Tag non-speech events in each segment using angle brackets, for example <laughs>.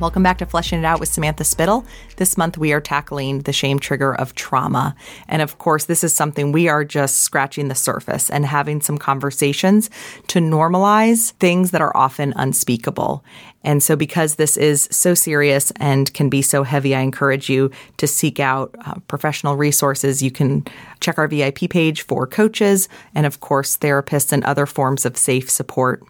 Welcome back to Fleshing It Out with Samantha Spittle. This month we are tackling the shame trigger of trauma. And of course, this is something we are just scratching the surface and having some conversations to normalize things that are often unspeakable. And so, because this is so serious and can be so heavy, I encourage you to seek out uh, professional resources. You can check our VIP page for coaches and, of course, therapists and other forms of safe support.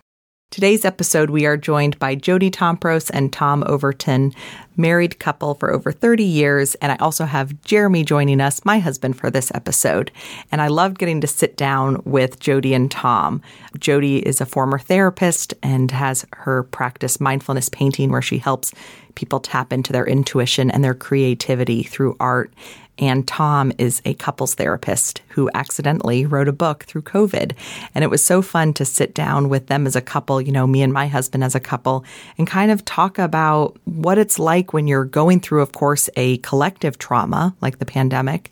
Today's episode, we are joined by Jody Tompros and Tom Overton, married couple for over 30 years. And I also have Jeremy joining us, my husband, for this episode. And I loved getting to sit down with Jody and Tom. Jody is a former therapist and has her practice mindfulness painting, where she helps people tap into their intuition and their creativity through art. And Tom is a couples therapist who accidentally wrote a book through COVID. And it was so fun to sit down with them as a couple, you know, me and my husband as a couple, and kind of talk about what it's like when you're going through, of course, a collective trauma like the pandemic,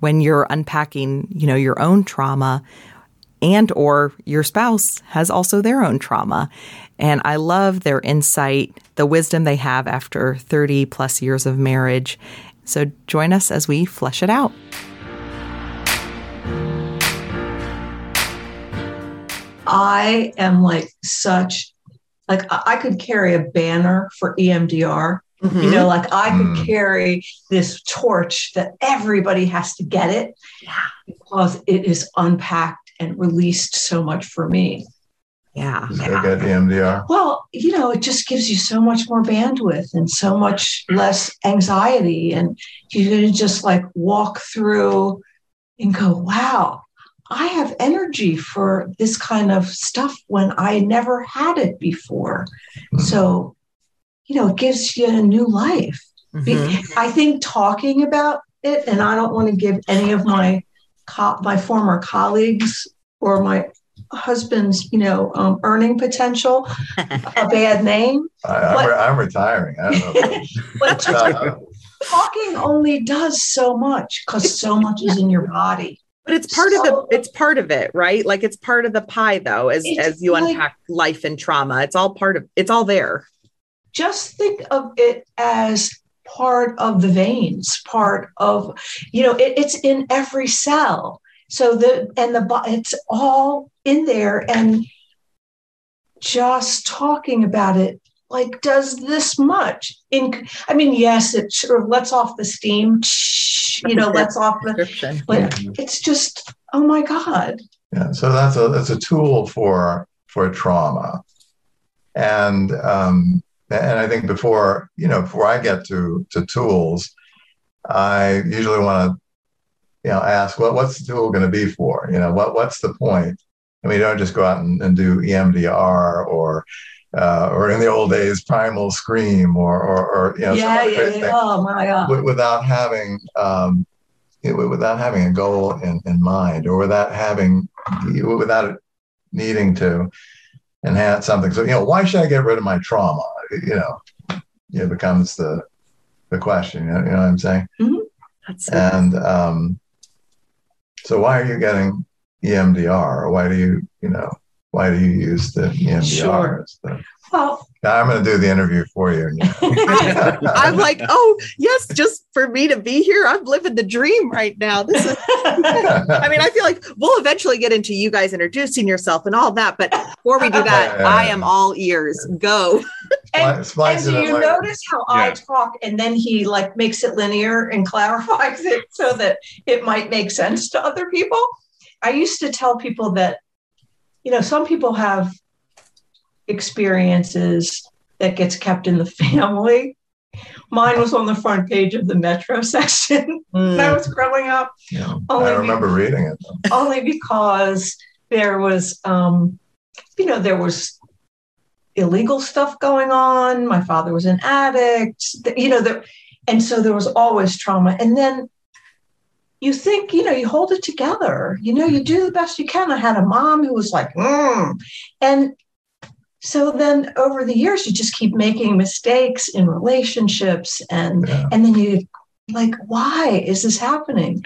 when you're unpacking, you know, your own trauma and or your spouse has also their own trauma. And I love their insight, the wisdom they have after 30 plus years of marriage so join us as we flesh it out. I am like such like I could carry a banner for EMDR. Mm-hmm. You know, like I could mm. carry this torch that everybody has to get it yeah. because it is unpacked and released so much for me. Yeah. Is yeah. get EMDR? Well, you know, it just gives you so much more bandwidth and so much less anxiety. And you can just like walk through and go, wow, I have energy for this kind of stuff when I never had it before. Mm-hmm. So, you know, it gives you a new life. Mm-hmm. I think talking about it, and I don't want to give any of my co- my former colleagues or my husband's, you know, um, earning potential a bad name. I, am but, I'm retiring. I don't know. <laughs> but talking only does so much because so much is in your body. But it's part so, of the it's part of it, right? Like it's part of the pie though, as as you like, unpack life and trauma. It's all part of it's all there. Just think of it as part of the veins, part of, you know, it, it's in every cell. So the and the it's all in there and just talking about it like does this much? In i mean yes it sort of lets off the steam you know lets off the but it's just oh my god. Yeah so that's a that's a tool for for trauma. And um and i think before you know before i get to to tools i usually want to you know ask what what's the tool going to be for? You know what what's the point and we don't just go out and, and do EMDR or uh, or in the old days, primal scream or or, or you know, yeah, yeah, yeah. oh my god, without having um, without having a goal in, in mind or without having without needing to enhance something. So you know, why should I get rid of my trauma? You know, it becomes the the question. You know, you know what I'm saying? Mm-hmm. and um, so, why are you getting EMDR? Why do you, you know, why do you use the EMDR? Sure. The, well, I'm going to do the interview for you. <laughs> I'm like, oh yes, just for me to be here, I'm living the dream right now. This is. <laughs> I mean, I feel like we'll eventually get into you guys introducing yourself and all that, but before we do that, I am all ears. Go. <laughs> and, and do you notice how yeah. I talk and then he like makes it linear and clarifies it so that it might make sense to other people? I used to tell people that, you know, some people have experiences that gets kept in the <laughs> family. Mine was on the front page of the Metro <laughs> section mm. when I was growing up. Yeah, I remember be- reading it. Though. Only because there was, um, you know, there was illegal stuff going on. My father was an addict. You know, there, and so there was always trauma. And then you think, you know, you hold it together. You know, you do the best you can. I had a mom who was like, mm. and so then over the years, you just keep making mistakes in relationships, and yeah. and then you like, why is this happening?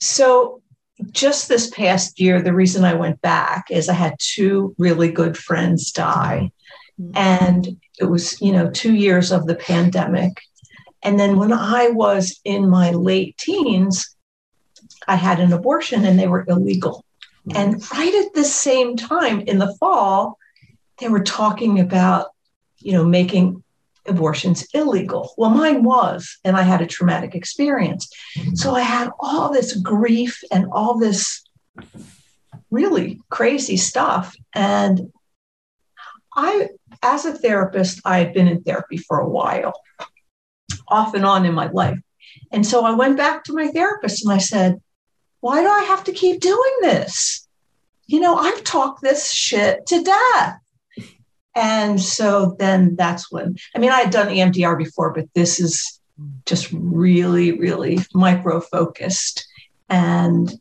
So just this past year, the reason I went back is I had two really good friends die. Mm-hmm. And it was, you know, two years of the pandemic. And then when I was in my late teens, I had an abortion and they were illegal. Hmm. And right at the same time in the fall, they were talking about, you know, making abortions illegal. Well, mine was, and I had a traumatic experience. So I had all this grief and all this really crazy stuff. And I, as a therapist, I had been in therapy for a while, off and on in my life. And so I went back to my therapist and I said, Why do I have to keep doing this? You know, I've talked this shit to death. And so then that's when, I mean, I had done EMDR before, but this is just really, really micro focused. And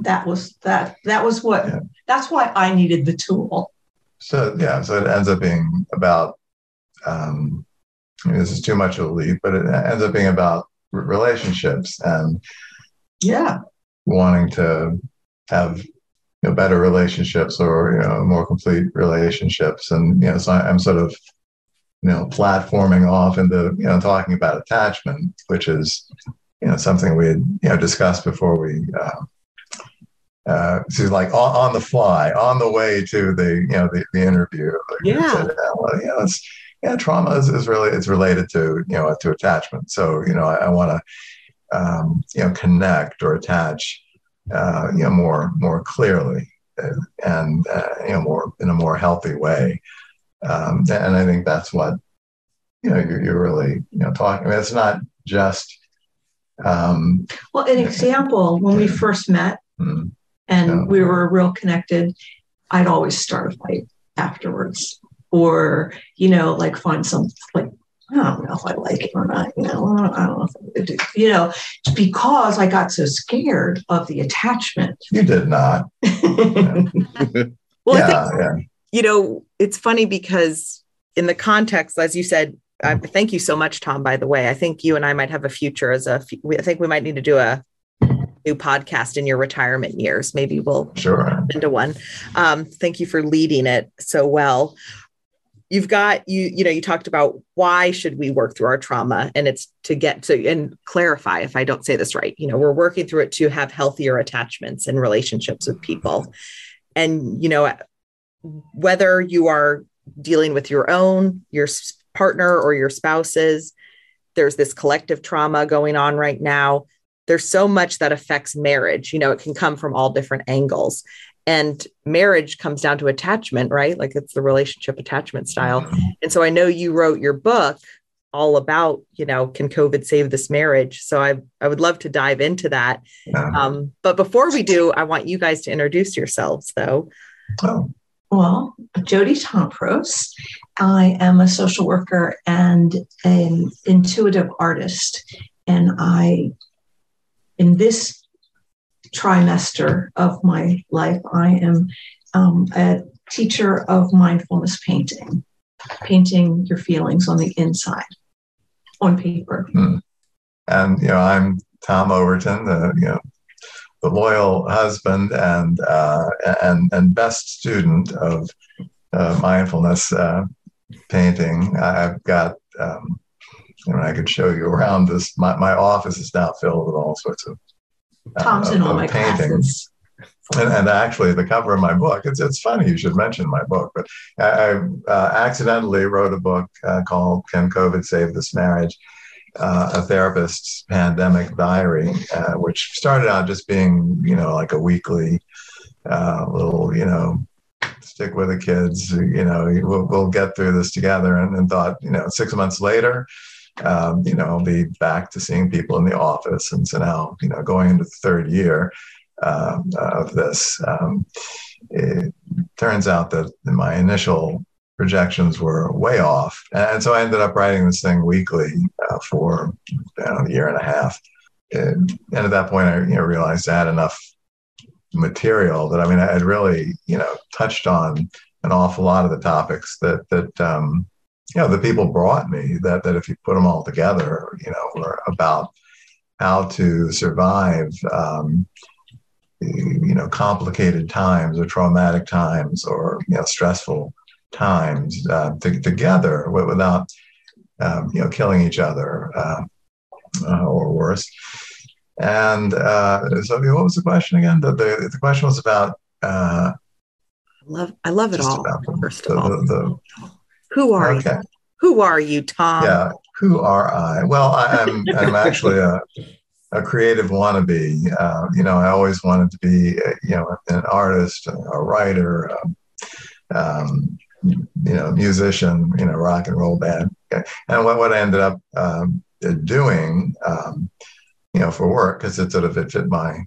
that was that, that was what, yeah. that's why I needed the tool. So, yeah, so it ends up being about, um, I mean, this is too much of a leap, but it ends up being about relationships and yeah, wanting to have you know, better relationships or you know more complete relationships and you know so i'm sort of you know platforming off into you know talking about attachment which is you know something we had you know discussed before we uh, uh, so like on, on, the fly, on the way to the you know the, the interview. Like yeah. Said, yeah, well, it's, yeah, trauma is, is really it's related to you know to attachment. So you know I, I want to um, you know connect or attach uh, you know more more clearly and uh, you know more in a more healthy way. Um, and I think that's what you know you're, you're really you know talking. I mean, it's not just. Um, well, an example when we first met mm-hmm. and yeah. we were real connected, I'd always start a fight afterwards, or you know, like find some like I don't know if I like it or not. You know, I don't know if I do. You know, because I got so scared of the attachment. You did not. <laughs> well, yeah, think, yeah. you know, it's funny because in the context, as you said, uh, thank you so much, Tom. By the way, I think you and I might have a future as a. I think we might need to do a new podcast in your retirement years. Maybe we'll sure into one. Um, thank you for leading it so well you've got you you know you talked about why should we work through our trauma and it's to get to and clarify if i don't say this right. You know we're working through it to have healthier attachments and relationships with people. And you know whether you are dealing with your own your partner or your spouses there's this collective trauma going on right now. There's so much that affects marriage. You know it can come from all different angles and marriage comes down to attachment right? Like it's the relationship attachment style. And so i know you wrote your book all about you know can covid save this marriage? So i i would love to dive into that. Um, but before we do i want you guys to introduce yourselves though. Oh. well jody tompros. I am a social worker and an intuitive artist. And i in this trimester of my life, I am um, a teacher of mindfulness painting, painting your feelings on the inside on paper. Hmm. And you know, I'm Tom Overton, the you know the loyal husband and uh, and and best student of uh, mindfulness uh, painting. I've got. Um, I, I could show you around this. My, my office is now filled with all sorts of Tom's in all my paintings. And, and, actually, the cover of my book, it's, it's funny you should mention my book, but I, I uh, accidentally wrote a book uh, called Can COVID Save This Marriage? Uh, a therapist's pandemic diary, uh, which started out just being, you know, like a weekly uh, little, you know, stick with the kids, you know, we'll, we'll get through this together. And, and thought, you know, six months later, um, you know, be back to seeing people in the office. And so now, you know, going into the third year um, of this, um, it turns out that my initial projections were way off. And so I ended up writing this thing weekly uh, for know, a year and a half. And, and at that point, I you know, realized I had enough material that I mean, I had really, you know, touched on an awful lot of the topics that that um, you know the people brought me that that if you put them all together you know were about how to survive um, you know complicated times or traumatic times or you know stressful times uh, to, together without um, you know killing each other uh, uh, or worse. And uh, so, what was the question again? The the, the question was about. Uh, I love I love it all. The, first of all, the, who are okay. you? Who are you, Tom? Yeah, who are I? Well, I, am I'm, I'm actually a a creative wannabe. Uh, you know, I always wanted to be, you know, an artist, a writer, um, um, you know, musician, you know, rock and roll band. And what, what I ended up um, doing, um, you know, for work, because it sort of it fit my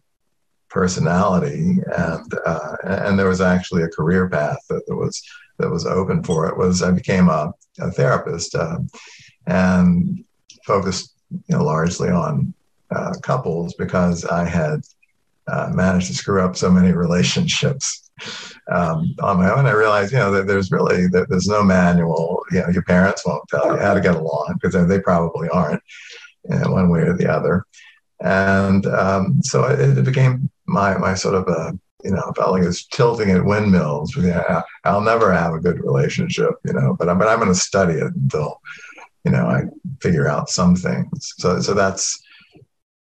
personality, and uh, and there was actually a career path that, that was that was open for it. Was I became a, a therapist uh, and focused, you know, largely on uh, couples because I had uh, managed to screw up so many <laughs> relationships um, on my own. I realized, you know, that there's really that there's no manual. You know, your parents won't tell you how to get along because they probably aren't, in one way or the other. And um, so it, it, became my my sort of a you know, felt like it's tilting at windmills. Yeah, I'll never have a good relationship, you know, but I'm, but I'm going to study it until, you know, I figure out some things. So, so that's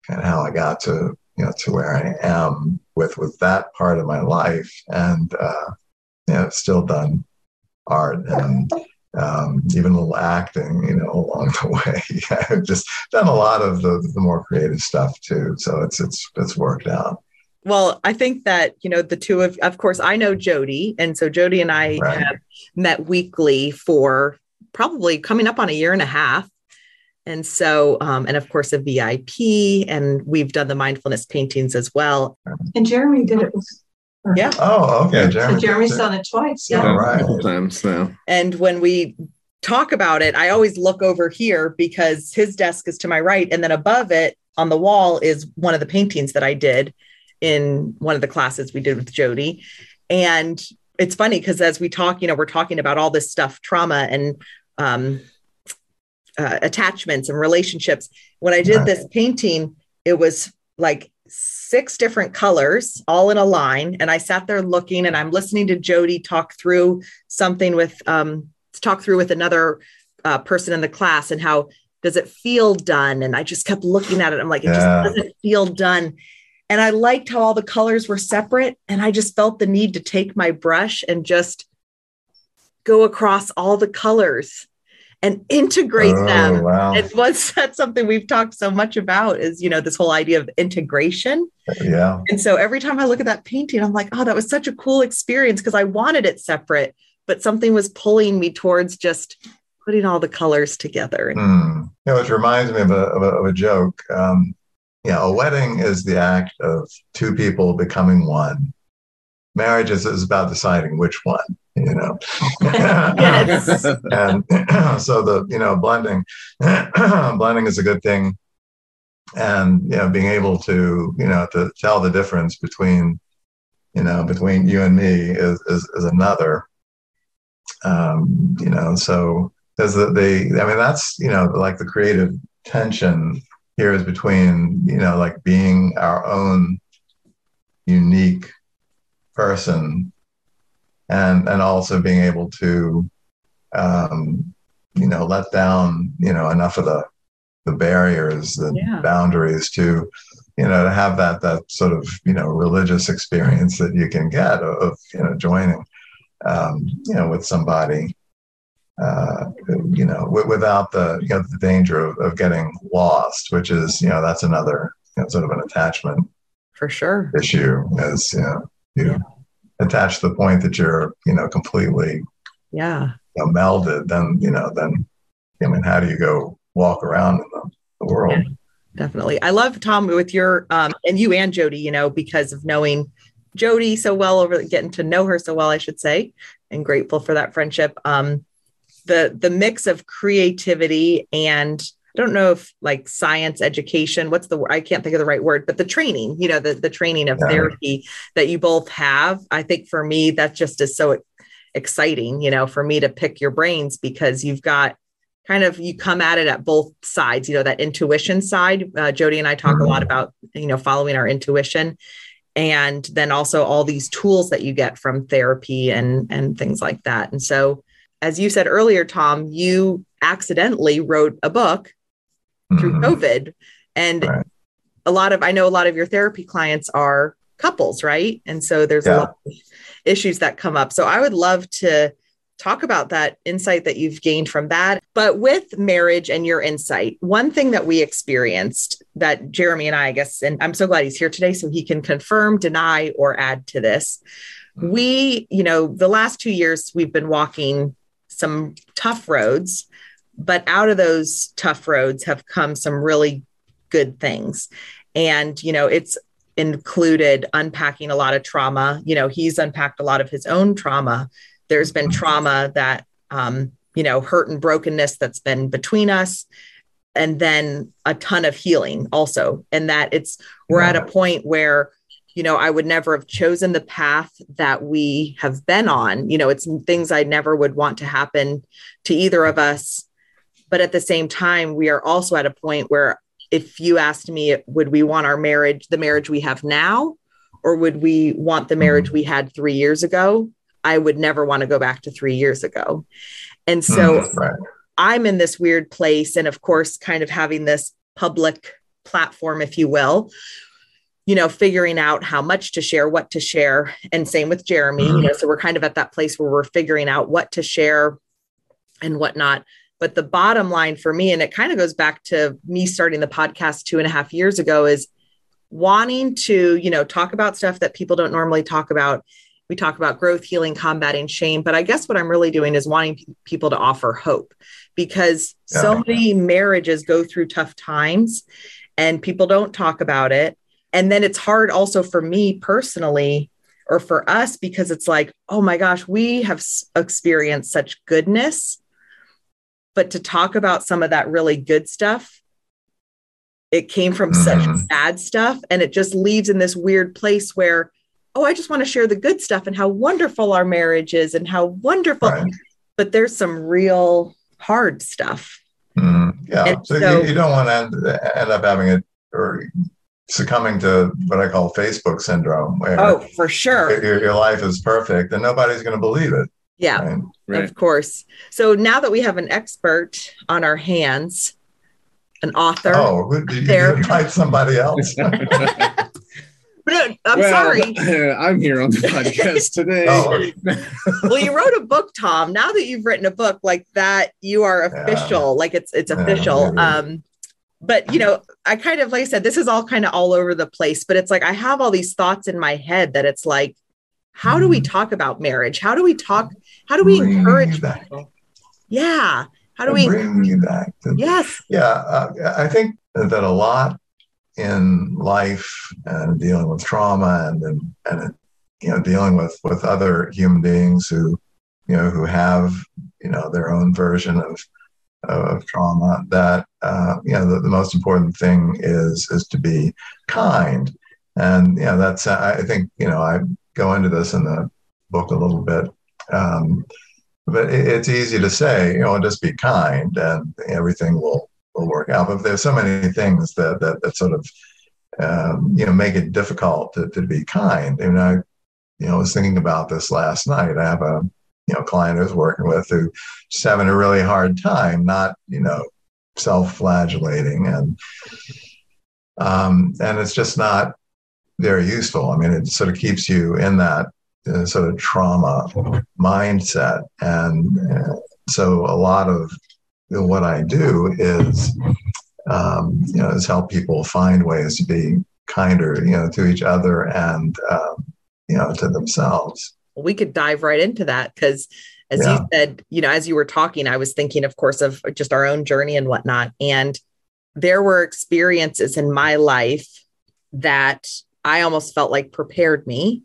kind of how I got to you know to where I am with with that part of my life, and uh, you know, still done art and um, even a little acting, you know, <laughs> along the way. <laughs> I've just done a lot of the, the more creative stuff too. So it's it's it's worked out. Well, I think that, you know, the two of, of course, I know Jody. And so Jody and I right. have met weekly for probably coming up on a year and a half. And so, um, and of course, a VIP, and we've done the mindfulness paintings as well. And Jeremy did it with yeah. Oh, okay. Jeremy. So Jeremy's done it twice. Yeah. yeah right. Times now. And when we talk about it, I always look over here because his desk is to my right. And then above it on the wall is one of the paintings that I did in one of the classes we did with Jody. And it's funny because as we talk, you know, we're talking about all this stuff, trauma and um, uh, attachments and relationships. When I did right. this painting, it was like six different colors all in a line. And I sat there looking and I'm listening to Jody talk through something with, um, talk through with another uh, person in the class and how does it feel done? And I just kept looking at it. I'm like, it yeah. just doesn't feel done. And I liked how all the colors were separate. And I just felt the need to take my brush and just go across all the colors and integrate oh, them. Wow. And once <laughs> that's something we've talked so much about is, you know, this whole idea of integration. Yeah. And so every time I look at that painting, I'm like, oh, that was such a cool experience because I wanted it separate, but something was pulling me towards just putting all the colors together. Mm. You know, which reminds me of a, of a, of a joke. Um, yeah, a wedding is the act of two people becoming one. Marriage is, is about deciding which one you know. <laughs> and <clears throat> so the you know blending <clears throat> blending is a good thing, and you know being able to you know to tell the difference between you know between you and me is is, is another. Um, you know, so there's the, the I mean that's you know like the creative tension here is between you know like being our own unique person and and also being able to um, you know let down you know enough of the the barriers the yeah. boundaries to you know to have that that sort of you know religious experience that you can get of, of you know joining um, you know with somebody uh, you know w- without the you know the danger of, of getting lost which is you know that's another you know, sort of an attachment for sure issue as you know you yeah attached to the point that you're, you know, completely yeah you know, melded, then you know, then I mean, how do you go walk around in the, the world? Yeah, definitely. I love Tom with your um and you and Jody, you know, because of knowing Jody so well over getting to know her so well, I should say, and grateful for that friendship. Um the the mix of creativity and I don't know if like science education, what's the I can't think of the right word, but the training, you know, the, the training of yeah. therapy that you both have. I think for me, that just is so exciting, you know, for me to pick your brains because you've got kind of you come at it at both sides, you know, that intuition side. Uh, Jody and I talk mm-hmm. a lot about, you know, following our intuition. and then also all these tools that you get from therapy and and things like that and so as you said earlier tom you accidentally wrote a book through mm-hmm. covid and right. a lot of i know a lot of your therapy clients are couples right and so there's yeah. a lot of issues that come up so i would love to talk about that insight that you've gained from that. But with marriage and your insight, one thing that we experienced that Jeremy and I, I guess, and I'm so glad he's here today so he can confirm, deny, or add to this. We, you know, the last two years we've been walking some tough roads, but out of those tough roads have come some really good things. And, you know, it's included unpacking a lot of trauma. You know, he's unpacked a lot of his own trauma there's been trauma that, um, you know, hurt and brokenness that's been between us. And then a ton of healing also. And that it's, we're at a point where, you know, I would never have chosen the path that we have been on. You know, it's things I never would want to happen to either of us. But at the same time, we are also at a point where if you asked me, would we want our marriage, the marriage we have now, or would we want the marriage we had three years ago? I would never want to go back to three years ago. And so mm, right. I'm in this weird place. And of course, kind of having this public platform, if you will, you know, figuring out how much to share, what to share. And same with Jeremy. You know, mm-hmm. so we're kind of at that place where we're figuring out what to share and whatnot. But the bottom line for me, and it kind of goes back to me starting the podcast two and a half years ago, is wanting to, you know, talk about stuff that people don't normally talk about we talk about growth, healing, combating shame. But I guess what I'm really doing is wanting p- people to offer hope because yeah. so many marriages go through tough times and people don't talk about it. And then it's hard also for me personally or for us because it's like, oh my gosh, we have experienced such goodness. But to talk about some of that really good stuff, it came from mm-hmm. such bad stuff. And it just leaves in this weird place where oh, I just want to share the good stuff and how wonderful our marriage is and how wonderful. Right. But there's some real hard stuff. Mm, yeah. So, so you, you, don't want to end, end up having it or succumbing to what I call Facebook syndrome. Where oh, for sure. Your, your life is perfect and nobody's going to believe it. Yeah, right? Right. of course. So now that we have an expert on our hands, an author. Oh, did you invite somebody else? <laughs> But I'm well, sorry. <laughs> I'm here on the podcast today. oh. <laughs> well, you wrote a book, Tom. Now that you've written a book like that, you are official. Yeah. Like it's it's official. Yeah, um, but you know, I kind of like I said, this is all kind of all over the place. But it's like I have all these thoughts in my head that it's like, how do we mm-hmm. talk about marriage? How do we talk? How do we bring encourage people? Yeah. How do we bring you back? To, yes. Yeah, uh, I think that a lot in life and dealing with trauma and and, and you know dealing with with other human beings who you know who have you know their own version of of trauma that uh, you know the, the most important thing is is to be kind and you know that's i think you know i go into this in the book a little bit um, but it, it's easy to say you know just be kind and everything will will work out. But there's so many things that that, that sort of um, you know make it difficult to, to be kind. And I you know was thinking about this last night. I have a you know client I was working with who just having a really hard time, not you know self-flagellating and um, and it's just not very useful. I mean, it sort of keeps you in that uh, sort of trauma mindset, and uh, so a lot of what I do is, um, you know, is help people find ways to be kinder, you know, to each other and, um, you know, to themselves. We could dive right into that because, as yeah. you said, you know, as you were talking, I was thinking, of course, of just our own journey and whatnot. And there were experiences in my life that I almost felt like prepared me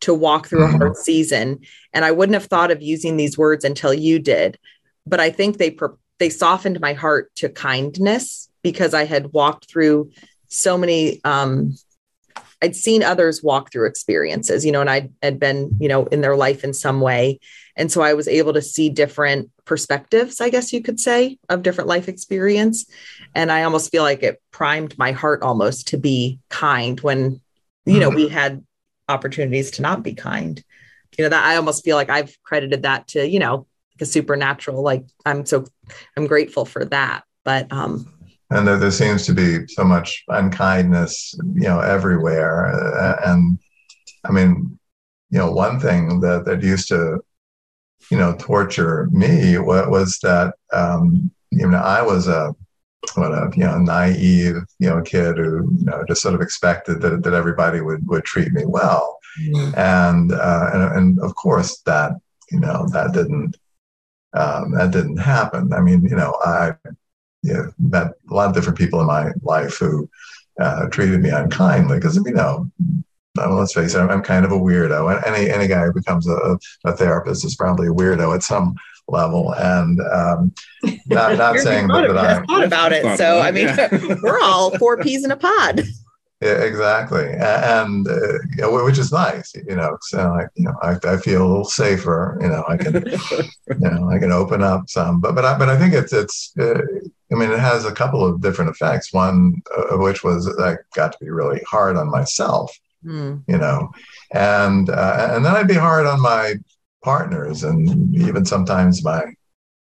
to walk through mm-hmm. a hard season. And I wouldn't have thought of using these words until you did. But I think they pre- they softened my heart to kindness because I had walked through so many um, I'd seen others walk through experiences, you know, and I had been, you know, in their life in some way. And so I was able to see different perspectives, I guess you could say, of different life experience. And I almost feel like it primed my heart almost to be kind when, you know, we had opportunities to not be kind. You know, that I almost feel like I've credited that to, you know, the supernatural. Like I'm so I'm grateful for that. But um and there, there seems to be so much unkindness, you know, everywhere. Uh, and I mean, you know, one thing that that used to, you know, torture me was that um, you know I was a what a you know naive you know kid who you know just sort of expected that, that everybody would would treat me well mm-hmm. and, uh, and and of course that you know that didn't um, that didn't happen i mean you know i you know, met a lot of different people in my life who uh, treated me unkindly because you know let's face it, I'm, kind of a weirdo. Any any guy who becomes a, a therapist is probably a weirdo at some level. And um, <laughs> not, not saying that, that I thought about it. So I mean, <laughs> we're all four peas in a pod. Yeah, exactly, and uh, you know, which is nice, you know. So I, you know, I, I feel a little safer. You know, I can, <laughs> you know, I can open up some. But but I, but I think it's it's. Uh, I mean, it has a couple of different effects. One of which was I got to be really hard on myself. Mm. You know, and uh, and then I'd be hard on my partners and even sometimes my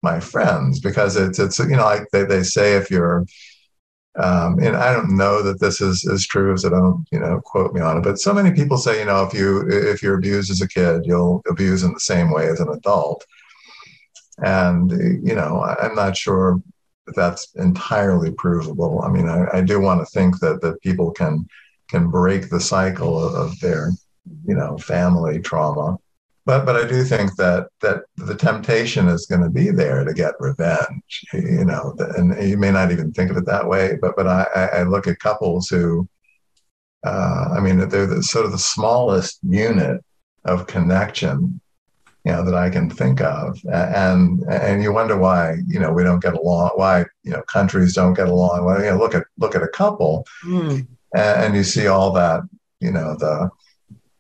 my friends because it's it's you know like they, they say if you're um, and I don't know that this is is true, so don't you know quote me on it. But so many people say, you know, if you if you're abused as a kid, you'll abuse in the same way as an adult. And you know, I'm not sure that that's entirely provable. I mean, I, I do want to think that that people can can break the cycle of, of their you know family trauma but but I do think that that the temptation is going to be there to get revenge, you know, and you may not even think of it that way, but but I, I look at couples who, uh, I mean, they're the, sort of the smallest unit of connection, you know, that I can think of, and and you wonder why you know we don't get along, why you know countries don't get along. Well, you know, look at look at a couple, mm. and, you see all that, you know, the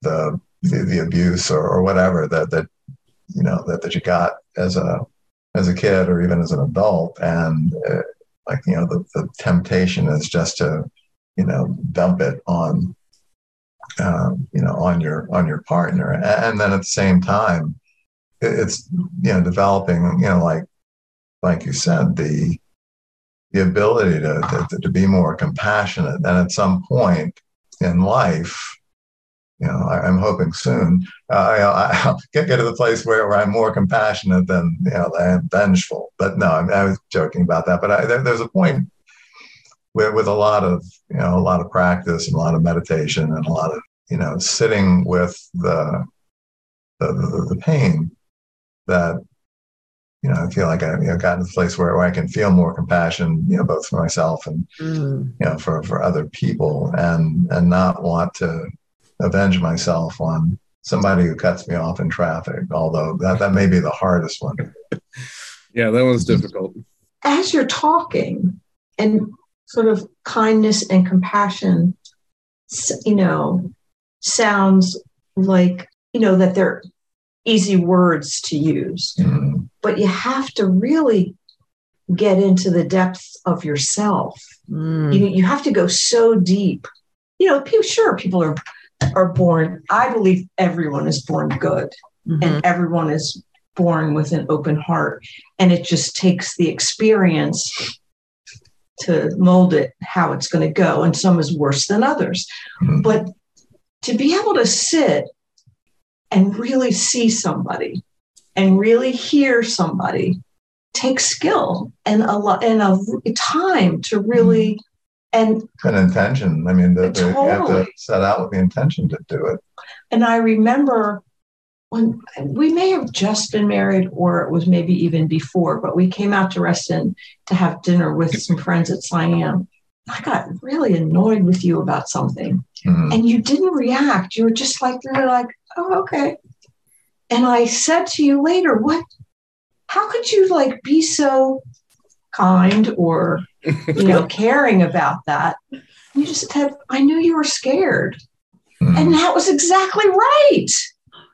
the the, the abuse or, or whatever that that you know that, that you got as a as a kid or even as an adult and uh, like you know the, the temptation is just to you know dump it on um, you know on your on your partner and, and then at the same time it's you know developing you know like like you said the the ability to, to, to be more compassionate and at some point in life you know, I, am hoping soon uh, I, will get, get to the place where, where I'm more compassionate than you know than vengeful. But no, I, I was joking about that. But I, there, there's a point where, with a lot of you know a lot of practice and a lot of meditation and a lot of you know sitting with the the, the, the pain that you know I feel like I you know gotten to the place where, where I can feel more compassion you know both for myself and mm. you know for for other people and and not want to avenge myself on somebody who cuts me off in traffic, although that, that may be the hardest one. <laughs> yeah, that was difficult. As you're talking and sort of kindness and compassion, you know, sounds like, you know, that they're easy words to use, mm-hmm. but you have to really get into the depths of yourself. Mm. You, you have to go so deep. You know, people, sure, people are are born, I believe everyone is born good mm-hmm. and everyone is born with an open heart. And it just takes the experience to mold it how it's going to go. And some is worse than others. Mm-hmm. But to be able to sit and really see somebody and really hear somebody takes skill and a lot and a time to really and an intention. I mean, the, the, totally. you have to set out with the intention to do it. And I remember when we may have just been married, or it was maybe even before, but we came out to Reston to have dinner with some friends at Siam. I got really annoyed with you about something, mm-hmm. and you didn't react. You were just like, like, oh, okay. And I said to you later, what? How could you like be so kind or you know <laughs> caring about that you just said, i knew you were scared mm. and that was exactly right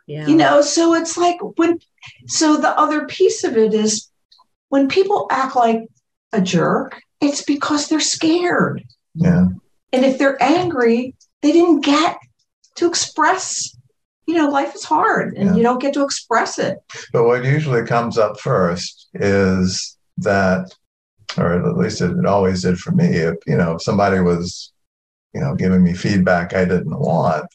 yeah. you know so it's like when so the other piece of it is when people act like a jerk it's because they're scared yeah and if they're angry they didn't get to express you know life is hard and Yeah. you don't get to express it But what usually comes up first is that, or at least it, it always did for me. If you know if somebody was, you know, giving me feedback I didn't want,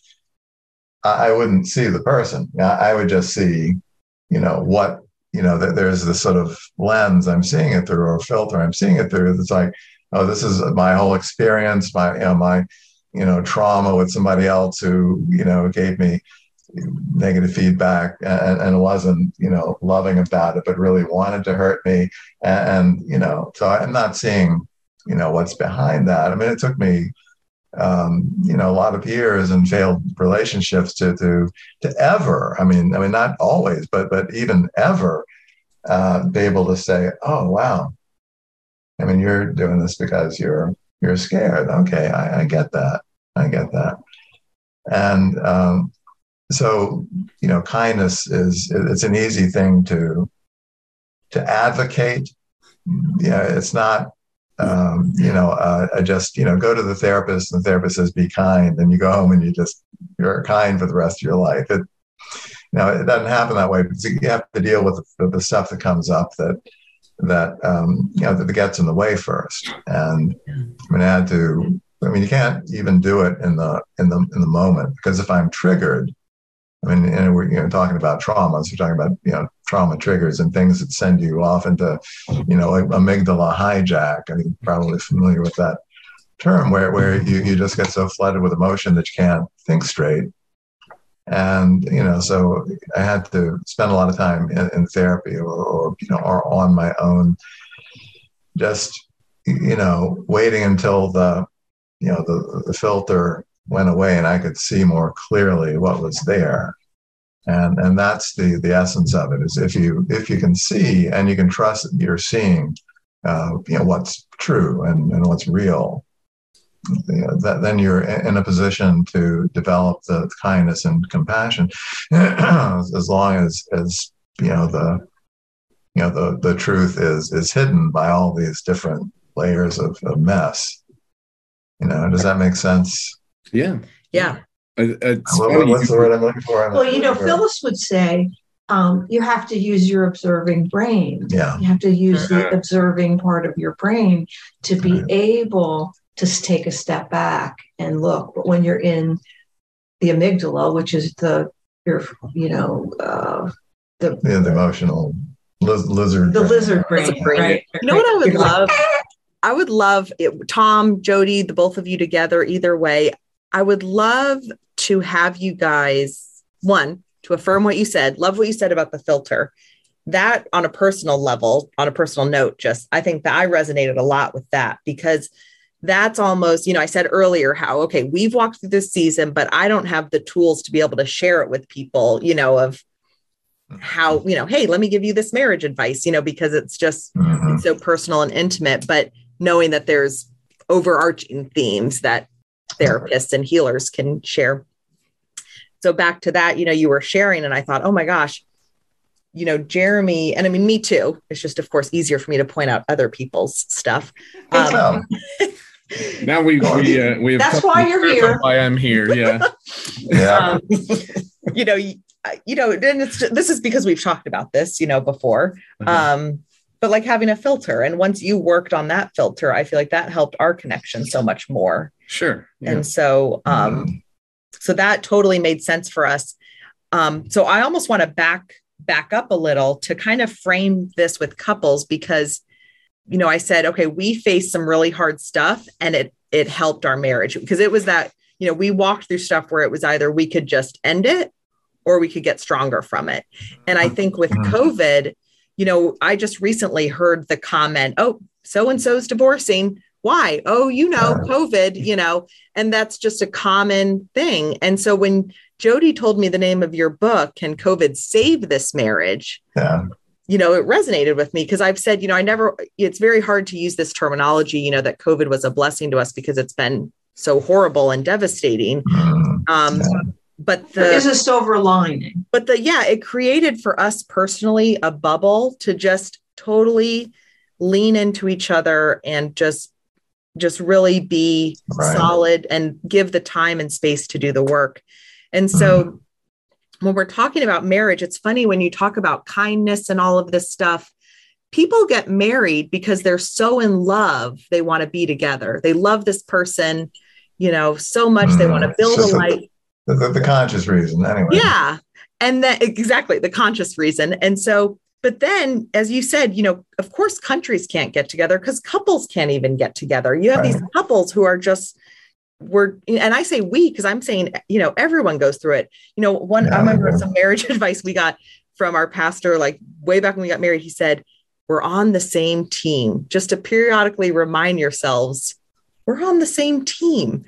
I, I wouldn't see the person. I, I would just see, you know, what you know. That there's this sort of lens I'm seeing it through, or filter I'm seeing it through. It's like, oh, this is my whole experience. My, you know, my, you know, trauma with somebody else who, you know, gave me negative feedback and, and wasn't you know loving about it but really wanted to hurt me. And, and you know so i'm not seeing you know what's behind that. I mean it took me um, you know a lot of years and failed relationships to to to ever i mean i mean not always but but even ever uh, be able to say oh wow. I mean you're doing this because you're you're scared. Okay i, I get that. I get that. And um, so you know kindness is it's an easy thing to to advocate. Yeah it's not um, you know uh, I just you know go to the therapist and the therapist says be kind and you go home and you just you're kind for the rest of your life. It you know it doesn't happen that way because you have to deal with the, the stuff that comes up that that um, you know that gets in the way first. And I mean I had to I mean you can't even do it in the in the in the moment because if I'm triggered mean, and we're you know talking about traumas. we're talking about you know trauma triggers and things that send you off into you know amygdala hijack. I mean, probably familiar with that term, where where you you just get so flooded with emotion that you can't think straight. And you know, so I had to spend a lot of time in, in therapy or, or you know or on my own, just you know waiting until the you know the the filter went away and I could see more clearly what was there. And and that's the the essence of it is if you if you can see and you can trust that you're seeing uh, you know what's true and, and what's real, you know, that, then you're in a position to develop the kindness and compassion <clears throat> as long as as you know the you know the the truth is is hidden by all these different layers of, of mess. You know, does that make sense? Yeah. Yeah. I- It's What- funny. what's the word I'm looking for? I'm well you know for- phyllis would say um, you have to use your observing brain Yeah. you have to use the observing part of your brain to be Right. able to take a step back and look but when you're in the amygdala which is the your you know uh, the Yeah, the emotional liz- lizard. the brain. lizard brain, Lizard brain. right? You know what I would love? I would love it, Tom, Jody, the both of you together, either way. I would love to have you guys, one, to affirm what you said, love what you said about the filter. That on a personal level, on a personal note, just I think that I resonated a lot with that because that's almost, you know, I said earlier how, okay, we've walked through this season, but I don't have the tools to be able to share it with people, you know, of how, you know, hey, let me give you this marriage advice, you know, because it's just Mhm. it's so personal and intimate, but knowing that there's overarching themes that therapists and healers can share. So back to that, you know, you were sharing, and I thought, oh my gosh, you know, Jeremy, and I mean, me too. It's just, of course, easier for me to point out other people's stuff. Um, Well, <laughs> Now we we uh, we have That's why you're clarify here. Why I'm here? Yeah. <laughs> yeah. um, you know, you, you know, and it's this is because we've talked about this, you know, before. Uh-huh. Um, but like having a filter, and once you worked on that filter, I feel like that helped our connection so much more. Sure. Yeah. And so, um, Mhm. so that totally made sense for us. Um, so I almost want to back back up a little to kind of frame this with couples because, you know, I said, okay, we faced some really hard stuff, and it it helped our marriage because it was that you know we walked through stuff where it was either we could just end it or we could get stronger from it. And I think with Mhm. COVID, you know, I just recently heard the comment, oh, so and so's divorcing. Why? Oh, you know, COVID, you know, and that's just a common thing. And so when Jody told me the name of your book, Can COVID Save This Marriage? yeah. You know, it resonated with me because I've said, you know, I never, it's very hard to use this terminology, you know, that COVID was a blessing to us because it's been so horrible and devastating. Mhm. Um, Yeah. But There the, is a silver lining. but the yeah it created for us personally a bubble to just totally lean into each other and just just really be Right. solid and give the time and space to do the work And so when we're talking about marriage, it's funny when you talk about kindness and all of this stuff. People get married because they're so in love, they want to be together. They love this person, you know, so much they want to build a it's just life. The, the, the conscious reason, anyway. Yeah. And that exactly the conscious reason. And so, but then, as you said, you know, of course, countries can't get together because couples can't even get together. You have these couples who are just, we're, and I say we because I'm saying, you know, everyone goes through it. You know, one, I remember yeah. some marriage <laughs> advice we got from our pastor, like way back when we got married. He said, we're on the same team, just to periodically remind yourselves we're on the same team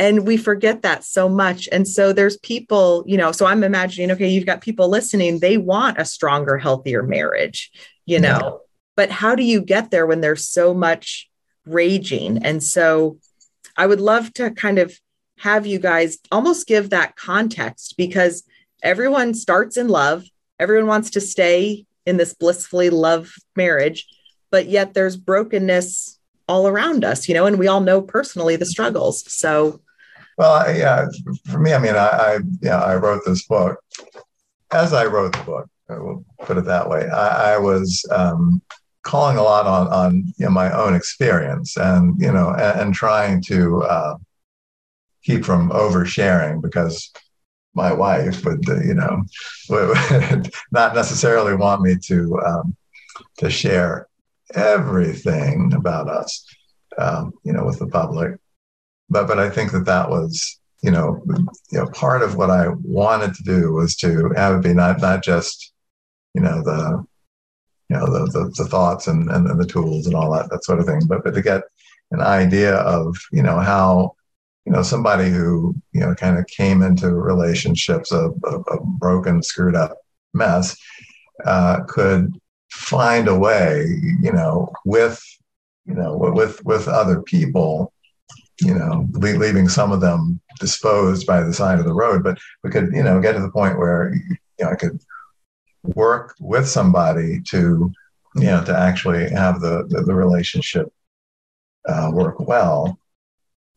and we forget that so much. And so there's people you know so i'm imagining okay you've got people listening they want a stronger healthier marriage you know? Yeah. but how do you get there when there's so much raging? And so i would love to kind of have you guys almost give that context because everyone starts in love. Everyone wants to stay in this blissfully love marriage but yet there's brokenness all around us you know and we all know personally the struggles. So Well, yeah, for me, I mean, I, I, yeah, I wrote this book. As I wrote the book, I will put it that way. I, I was um, calling a lot on on you know, my own experience, and you know, and, and trying to uh, keep from oversharing because my wife would, uh, you know, <laughs> would not necessarily want me to um, to share everything about us, um, you know, with the public but but I think that that was you know you know part of what I wanted to do was to have it be not not just you know the you know the the, the thoughts and, and and the tools and all that that sort of thing, but but to get an idea of you know how you know somebody who you know kind of came into relationships a, a, a broken screwed up mess uh, could find a way you know with you know with with other people you know, leaving some of them disposed by the side of the road. But we could, you know, get to the point where, you know, I could work with somebody to, you know, to actually have the the, the relationship uh, work well.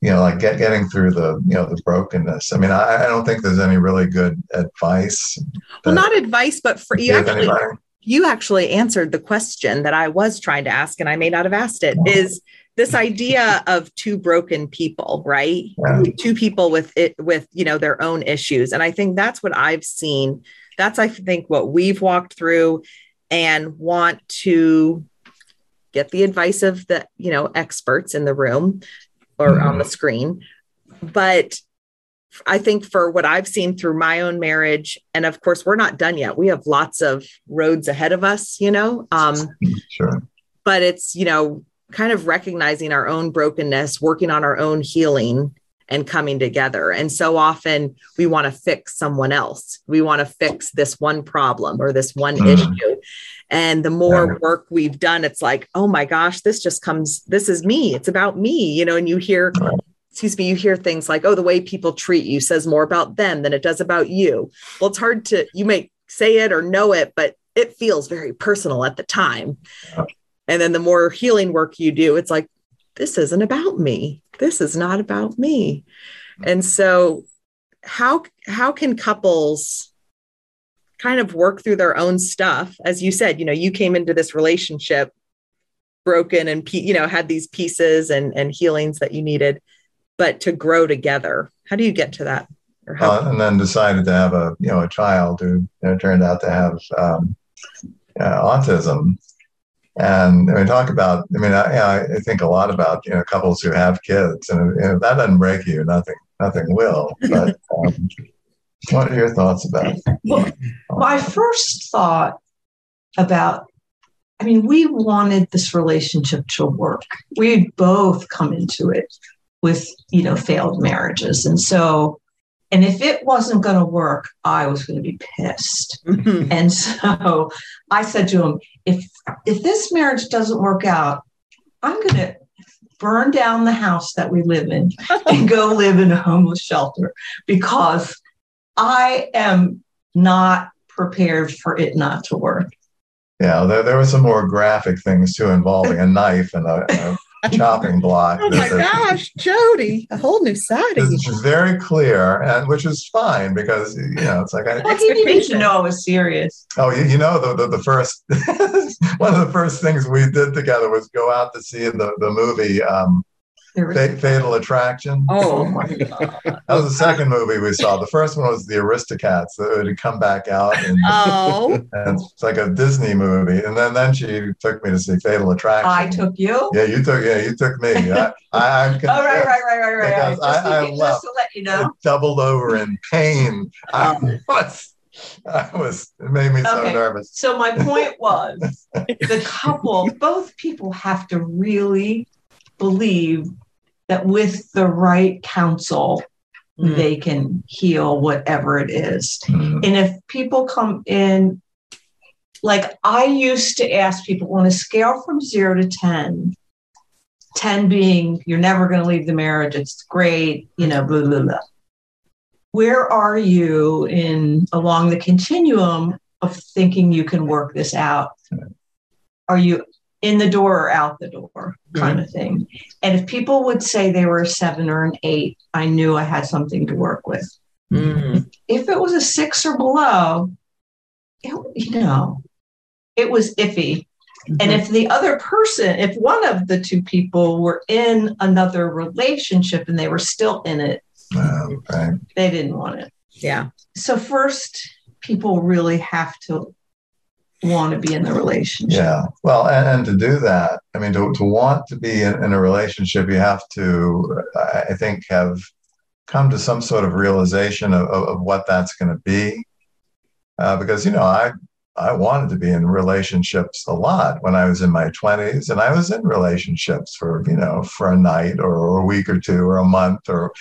You know, like get, getting through the, you know, the brokenness. I mean, I, I don't think there's any really good advice. well not advice but for you actually anybody. you actually answered the question that I was trying to ask, and I may not have asked it. Is this idea of two broken people, right? Yeah. Two people with it with you know their own issues, and I think that's what I've seen. That's I think what we've walked through, and want to get the advice of the you know experts in the room or on the screen, but. I think for what I've seen through my own marriage, and of course, we're not done yet. We have lots of roads ahead of us, you know. Um, Sure. but it's you know kind of recognizing our own brokenness working on our own healing and coming together. And so often we want to fix someone else. We want to fix this one problem or this one Mhm. issue. And the more Yeah. work we've done it's like oh my gosh this just comes this is me. It's about me you know and you hear excuse me you hear things like oh the way people treat you says more about them than it does about you. Well it's hard to you may say it or know it but it feels very personal at the time. And then the more healing work you do, it's like, this isn't about me. This is not about me. And so how how can couples kind of work through their own stuff? As you said, you know, you came into this relationship broken and you know, had these pieces and and healings that you needed, but to grow together. How do you get to that? Or how Uh, and then decided to have a you know a child who you know, turned out to have um, uh, autism. And I mean, talk about. I mean, I, I think a lot about you know couples who have kids, and if that doesn't break you, nothing nothing will. But um, what are your thoughts about? it? Well, my first thought about, I mean, we wanted this relationship to work. We'd both come into it with, you know, failed marriages. And so, and if it wasn't going to work, I was going to be pissed. Mhm. And so I said to him, if if this marriage doesn't work out, I'm going to burn down the house that we live in <laughs> and go live in a homeless shelter because I am not prepared for it not to work. Yeah, there, there were some more graphic things too involving a knife and a, and a <laughs> chopping block. Oh my that- that- gosh, Jody, a whole new side of It's very clear, and which is fine because you know it's like I, Well, he needed to Expectation. know I was serious. Oh, you, you know, the, the, the first, <laughs> one of the first things we did together was go out to see the, the movie um, There was, Fa- Fatal Attraction. Oh, <laughs> oh, my God. That was the second movie we saw. The first one was The Aristocats that had come back out. And, <laughs> oh, and it's like a Disney movie. And then, then she took me to see Fatal Attraction. I took you. Yeah, you took, yeah, you took me. I, I, I'm <laughs> Oh, right, right, right, right, right. Because Just, I- I just left. to let you know. doubled over in pain. I um, was, I was, it made me so Okay. nervous. So my point was the couple, both people have to really believe that with the right counsel, Mm. they can heal whatever it is. Mm. And if people come in, like I used to ask people on a scale from zero to 10, 10 being you're never going to leave the marriage, it's great, you know, blah, blah, blah. Where are you in along the continuum of thinking you can work this out? Are you in the door or out the door kind of thing? And if people would say they were a seven or an eight, I knew I had something to work with Mm. if it was a six or below, it, you know, it was iffy. And if the other person, if one of the two people were in another relationship and they were still in it, right. they didn't want it. yeah, So, first, people really have to want to be in the relationship. Yeah. Well, and, and to do that, I mean, to, to want to be in, in a relationship, you have to, I think, have come to some sort of realization of, of, of what that's going to be. Uh, because, you know, I, I wanted to be in relationships a lot when I was in my 20s, and I was in relationships for, you know, for a night or a week or two or a month or,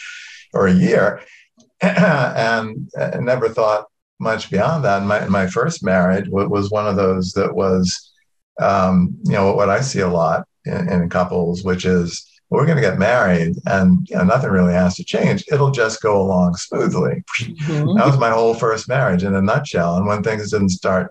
or a year. <clears throat> and never thought much beyond that. My, my first marriage was one of those that was, um, you know, what I see a lot in, in couples, which is we're going to get married and you know, nothing really has to change. It'll just go along smoothly. Mhm. That was my whole first marriage in a nutshell. And when things didn't start,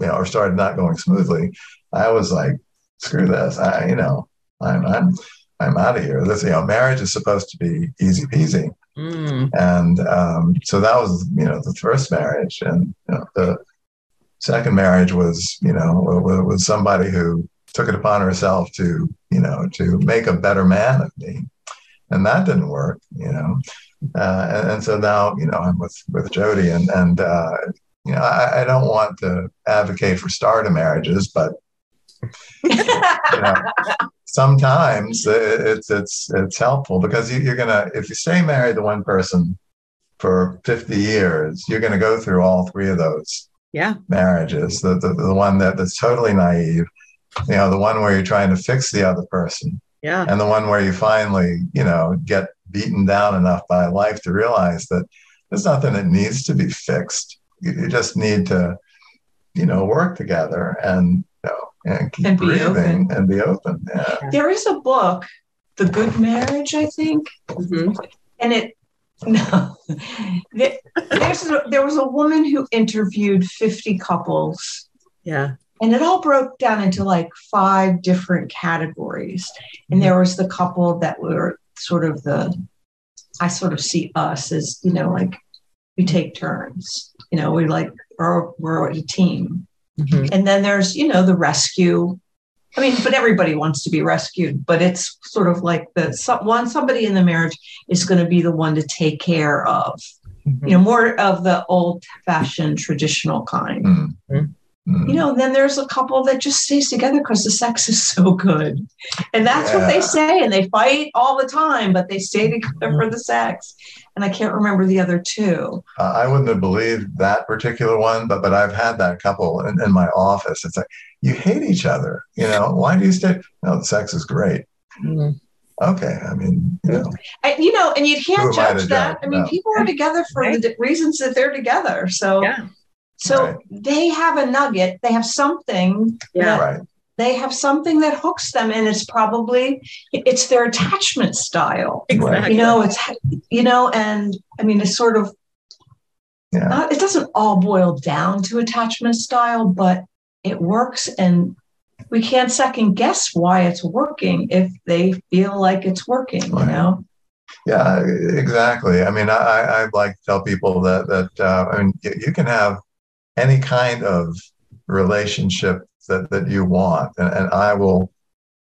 you know, or started not going smoothly, I was like, screw this. I, you know, I'm, I'm, I'm out of here. This, you know, marriage is supposed to be easy peasy. Mm. And um, so that was, you know, the first marriage. And you know, the second marriage was, you know, was, somebody who took it upon herself to, you know, to make a better man of me. And that didn't work, you know. Uh, and, and so now, you know, I'm with, with Jody and, and, uh, you know, I, I don't want to advocate for starter marriages, but <laughs> you know, sometimes it's it's it's helpful because you, you're gonna if you stay married to one person for 50 years, you're gonna go through all three of those Yeah. marriages. The the, the one that, that's totally naive, you know, the one where you're trying to fix the other person, Yeah. and the one where you finally, you know, get beaten down enough by life to realize that there's nothing that needs to be fixed. You, you just need to, you know, work together and you know and keep And be breathing open. and be open. Yeah. There is a book, The Good Marriage, I think, Mhm. and it <laughs> no There- there's a, there was a woman who interviewed 50 couples Yeah. and it all broke down into like five different categories and there was the couple that were sort of the i sort of see us as you know like we take turns you know we like are we're a team Mhm. and then there's you know the rescue i mean but everybody wants to be rescued but it's sort of like the some, one somebody in the marriage is going to be the one to take care of you know more of the old fashioned traditional kind Mm. Mm. Mm. you know, then there's a couple that just stays together because the sex is so good. And that's what they say. And they fight all the time, but they stay together for the sex. And I can't remember the other two. Uh, I wouldn't have believed that particular one, but but I've had that couple in, in my office. It's like you hate each other. You know, why do you stay? No, the sex is great. Mhm. Okay, I mean, you know, I, you know, and you can't Who I judge that. judge? I mean, No. people are together for the d- reasons that they're together. So, Yeah. so Right. they have a nugget. They have something. Yeah. that- right? They have something that hooks them, and it's probably it's their attachment style. Exactly. You know, it's you know, and I mean, it's sort of Yeah. not, it doesn't all boil down to attachment style, but it works and we can't second guess why it's working if they feel like it's working if they feel like it's working you know Yeah, exactly. I mean, I, I I'd like to tell people that that uh, I mean, you, you can have any kind of relationship that that you want, and, and I will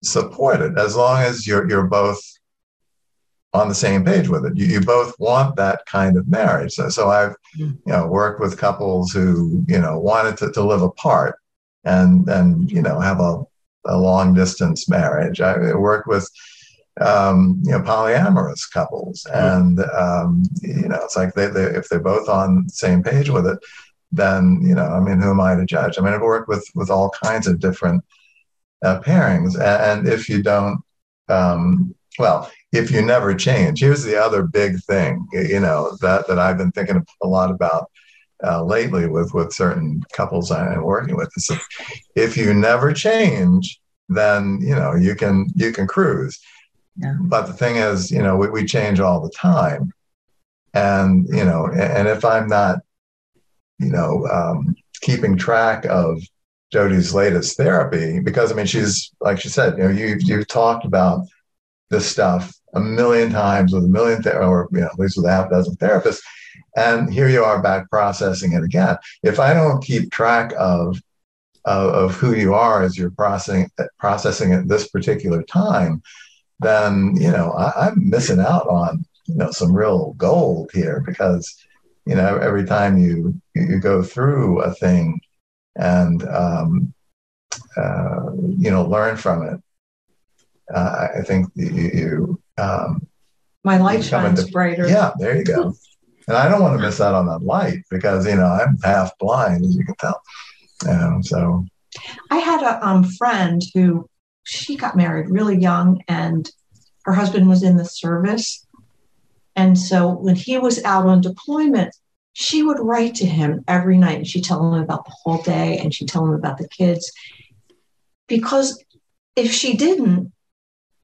support it as long as you're you're both on the same page with it. You, you both want that kind of marriage. So, so I've you know worked with couples who you know wanted to, to live apart and and you know have a, a long distance marriage. I worked with um, you know polyamorous couples, and um, you know it's like they, they if they're both on the same page with it, then you know I mean who am I to judge? I mean I've worked with with all kinds of different uh, pairings, and, and if you don't, um, well, if you never change, here's the other big thing, you know that that I've been thinking a lot about uh, lately with with certain couples I'm working with. Is if, you never change, then you know you can you can cruise. Yeah. But the thing is, you know, we, we change all the time, and you know, and if I'm not, you know, um, keeping track of Jody's latest therapy, because I mean, she's like she said, you know, you you've talked about this stuff a million times with a million, ther- or you know, at least with a half dozen therapists, and here you are back processing it again. If I don't keep track of of, of who you are as you're processing processing at this particular time, then you know I, I'm missing out on you know some real gold here because you know every time you you go through a thing and um, uh, you know learn from it, uh, I think you, you um, my light shines into- brighter yeah, there you go. <laughs> And I don't want to miss out on that light because you know I'm half blind, as you can tell. Um, so I had a um, friend who she got married really young, and her husband was in the service. And so when he was out on deployment, she would write to him every night, and she'd tell him about the whole day, and she'd tell him about the kids. Because if she didn't,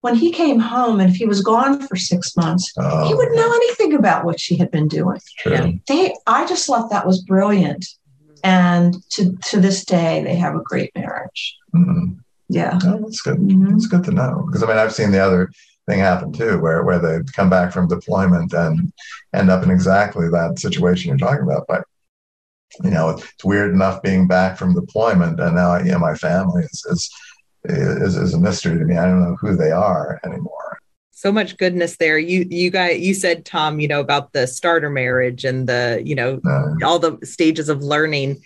when he came home and if he was gone for six months, uh, he wouldn't know anything about what she had been doing true. They i just thought that was brilliant and to to this day they have a great marriage Mhm. yeah Oh, that's good. Mhm. It's good to know because I mean I've seen the other thing happen too, where where they come back from deployment and end up in exactly that situation you're talking about. But you know, it's weird enough being back from deployment, and now you know my family is is is, is a mystery to me. I don't know who they are anymore. so much goodness there you you guys you said tom you know about the starter marriage and the you know Uh, all the stages of learning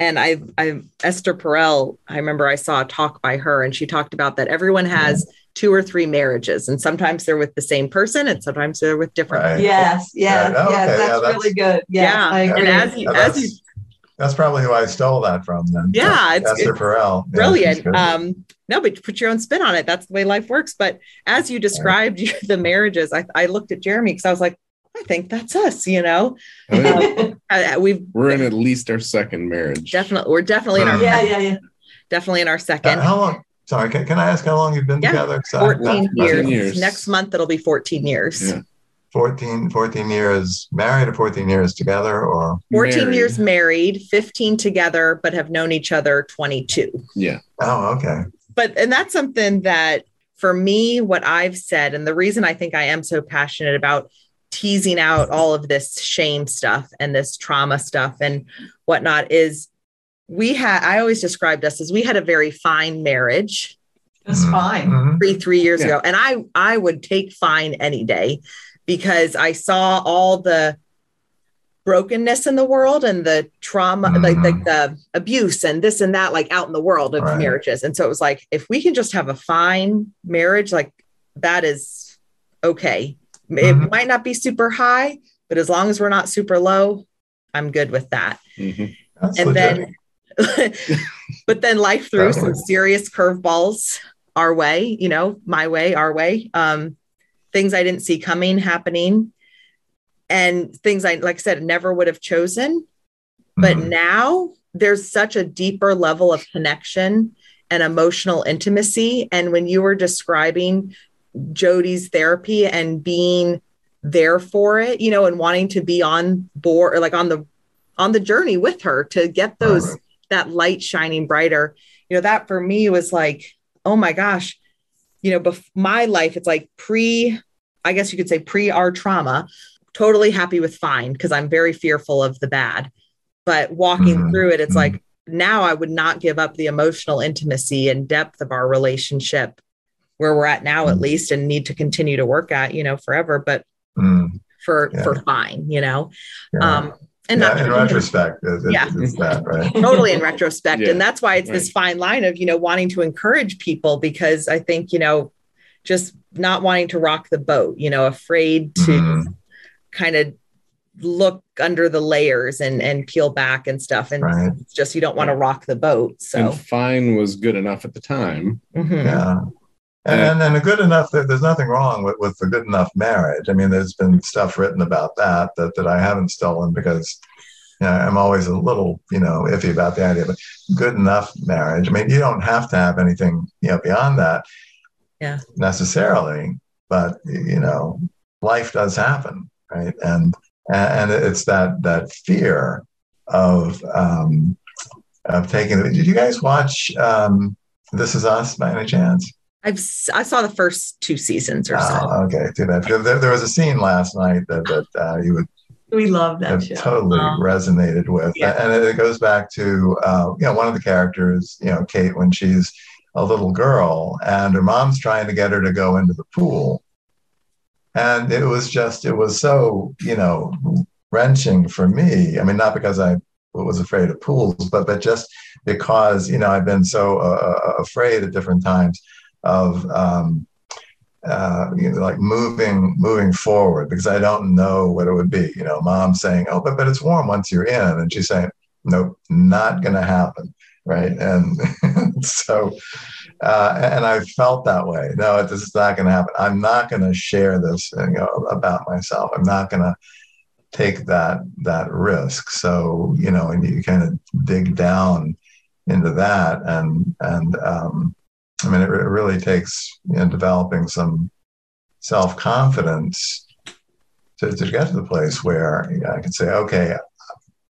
and i i esther perel i remember i saw a talk by her and she talked about that everyone has two or three marriages and sometimes they're with the same person and sometimes they're with different Right. yes yes Yeah, okay, yes that's, yeah, that's- really good yes, yeah I and agree. as you Yeah, as that's, you that's probably who I stole that from. Then, Yeah, it's- Esther it's Perel. Yeah, brilliant good. um no but put your own spin on it that's the way life works but as you described <laughs> the marriages i, I looked at jeremy because i was like i think that's us you know Oh, yeah. <laughs> Uh, we've We're in at least our second marriage. definitely we're definitely in our yeah yeah yeah definitely in our Uh, second how long? Sorry, can, can I ask how long you've been Yeah, together? 'Cause I- 14 years. 14 years. next month it'll be 14 years Yeah. 14, 14 years married or 14 years together or 14 Married. years married 15 together but have known each other 22 Yeah. oh okay but and that's something that for me what i've said and the reason i think i am so passionate about teasing out all of this shame stuff and this trauma stuff and whatnot is we had i always described us as we had a very fine marriage that's Mhm. fine Mhm. three three years Yeah. ago and i i would take fine any day because i saw all the brokenness in the world and the trauma like, Mhm. like the abuse and this and that like out in the world of Right. marriages and so it was like if we can just have a fine marriage like that is okay it Mhm. might not be super high but as long as we're not super low i'm good with that Mhm. And legit. then <laughs> but then life threw some serious curveballs our way you know my way our way um things i didn't see coming happening and things i like i said never would have chosen but Mhm. now there's such a deeper level of connection and emotional intimacy and when you were describing jody's therapy and being there for it you know and wanting to be on board or like on the on the journey with her to get those Right. That light shining brighter you know, that for me was like, oh my gosh, you know, bef- my life, it's like pre, I guess you could say pre our trauma, totally happy with fine because I'm very fearful of the bad. But walking Mhm. through it, it's Mhm. like now I would not give up the emotional intimacy and depth of our relationship where we're at now, at Mhm. least, and need to continue to work at, you know, forever, but Mm, for Yeah. for fine, you know. yeah. Um and Yeah, not in retrospect, it, it- Yeah. it's that, right? <laughs> totally in retrospect. Yeah, and that's why it's this fine line of, you know, wanting to encourage people because I think, you know, just not wanting to rock the boat, you know, afraid to Mhm. kind of look under the layers and and peel back and stuff. And Right. it's just you don't want to rock the boat. So And fine was good enough at the time. mhm. Yeah. And, and and a good enough there's nothing wrong with, with the good enough marriage. I mean, there's been stuff written about that that, that I haven't stolen because you know, I'm always a little, you know, iffy about the idea of a good enough marriage. I mean, you don't have to have anything, you know, beyond that Yeah. necessarily, but you know, life does happen, right? And and it's that that fear of um of taking did you guys watch um This Is Us by any chance? I've s- I saw the first two seasons or so. Oh, okay, too bad. Because there, there was a scene last night that, that uh, you would We love that show. totally Oh. resonated with, Yeah. and it, it goes back to uh, you know one of the characters, you know, Kate, when she's a little girl, and her mom's trying to get her to go into the pool, and it was just it was so you know wrenching for me. I mean, not because I was afraid of pools, but but just because you know I've been so uh, afraid at different times of um, uh, you know, like moving moving forward because I don't know what it would be. You know, mom saying, "Oh, but but it's warm once you're in," and she's saying, "Nope, not going to happen." Right, and <laughs> so. Uh, and I felt that way. No, this is not going to happen. I'm not going to share this, know, about myself. I'm not going to take that that risk. So you know, and you kind of dig down into that, and and um, I mean, it, it really takes you know, developing some self confidence to, to get to the place where you know, I can say, okay,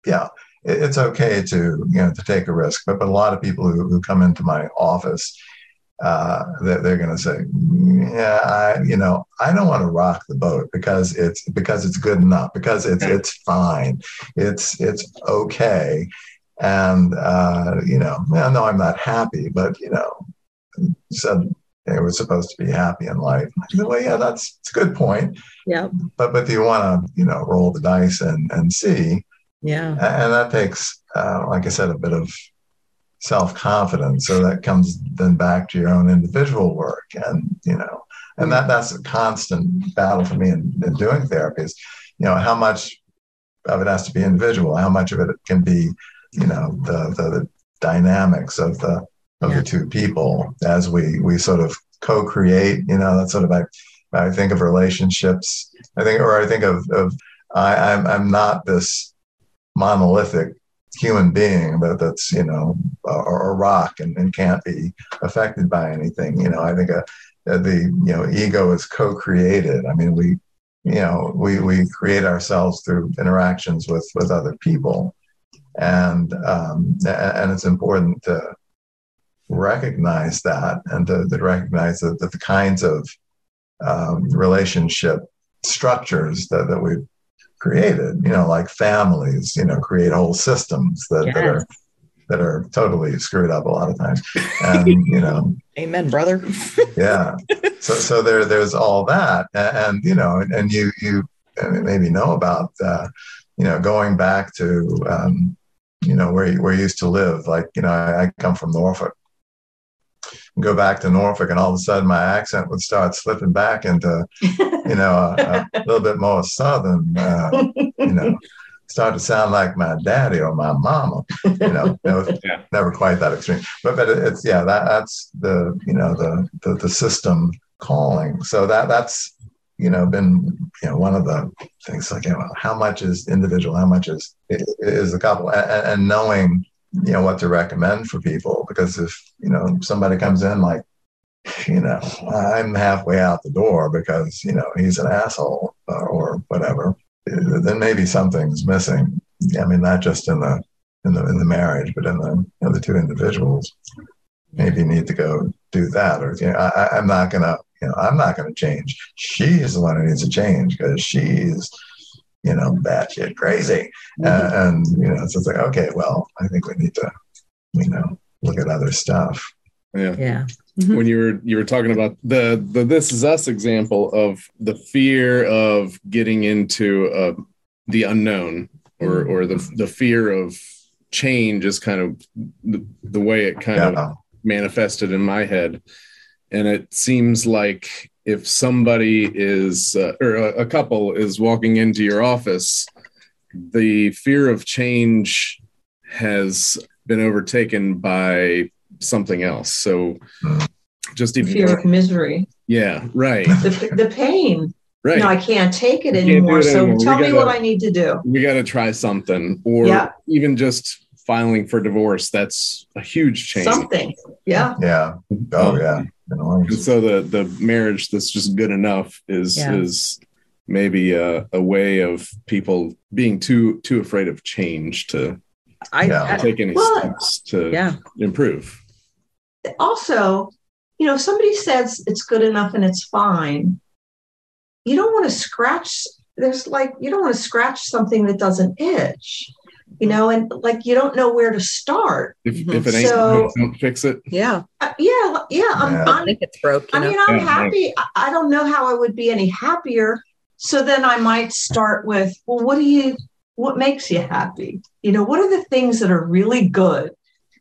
yeah, it, it's okay to you know to take a risk. But but a lot of people who, who come into my office, uh, they're, they're going to say, yeah, I you know I don't want to rock the boat because it's because it's good enough because it's it's fine, it's it's okay. And uh, you know, no, I'm not happy, but you know, said they were supposed to be happy in life. I said, well, yeah, that's, that's a good point. Yeah. But but do you want to, you know, roll the dice and and see? Yeah. And that takes, uh, like I said, a bit of self confidence. So that comes then back to your own individual work, and you know, and that that's a constant battle for me in, in doing therapy. Is you know how much of it has to be individual, how much of it can be, you know, the the, the dynamics of the of Yeah. the two people as we we sort of co-create. You know, that's sort of I I think of relationships. I think, or I think of of I, I'm I'm not this monolithic human being that that's you know a, a rock and, and can't be affected by anything. You know, I think a, the you know ego is co-created. I mean, we you know we we create ourselves through interactions with with other people, and um, and it's important to recognize that and to, to recognize that, that the kinds of um, relationship structures that, that we've created, you know, like families, you know, create whole systems that, that are that are totally screwed up a lot of times. <laughs> And you know, Amen, brother. <laughs> yeah. So so there there's all that, and, and you know, and, and you you maybe know about uh, you know going back to um, you know where you, where you used to live. Like you know, I, I come from Norfolk. Go back to Norfolk, and all of a sudden my accent would start slipping back into you know a, a <laughs> little bit more southern. Uh, you know, start to sound like my daddy or my mama. You know, it was <laughs> Yeah. never quite that extreme, but but it's yeah that that's the you know the the, the system calling. So that that's you know been you know one of the things like you know how much is individual, how much is is the couple, and, and knowing you know what to recommend for people because if you know somebody comes in like you know i'm halfway out the door because you know he's an asshole or, whatever uh, then maybe something's missing i mean not just in the in the in the marriage but in the in the two individuals maybe need to go do that, or you know, I- I'm not gonna, you know, I'm not gonna change. She's the one who needs to change because she's, you know, batshit crazy, Uh, and you know, so it's like, okay, well, I think we need to, you know, look at other stuff. Yeah. Yeah. when you were you were talking about the the this is us example of the fear of getting into uh, the unknown or or the the fear of change is kind of the, the way it kind of manifested in my head and it seems like if somebody is uh, or a, a couple is walking into your office the fear of change has been overtaken by something else so just even fear of misery, yeah right the, the pain. right No, I can't take it You can't do anymore. it So anymore. We tell me gotta- what I need to do. we got to try something or Yeah. even just filing for divorce that's a huge change Something. Yeah. yeah, oh yeah. You know, and so the the marriage that's just good enough is Yeah. is maybe a, a way of people being too too afraid of change to I, Yeah. Take any Well, steps to yeah. improve Also, you know, if somebody says it's good enough and it's fine, you don't want to scratch. There's like, you don't want to scratch something that doesn't itch, you know, and like you don't know where to start. if, Mhm. if it ain't So- broke, don't fix it Yeah. Uh, yeah. Yeah. I'm, Yeah. I I'm think it's broke. You I know? mean, I'm Yeah, happy. I- I don't know how I would be any happier. So then I might start with, well, what do you, what makes you happy? You know, what are the things that are really good?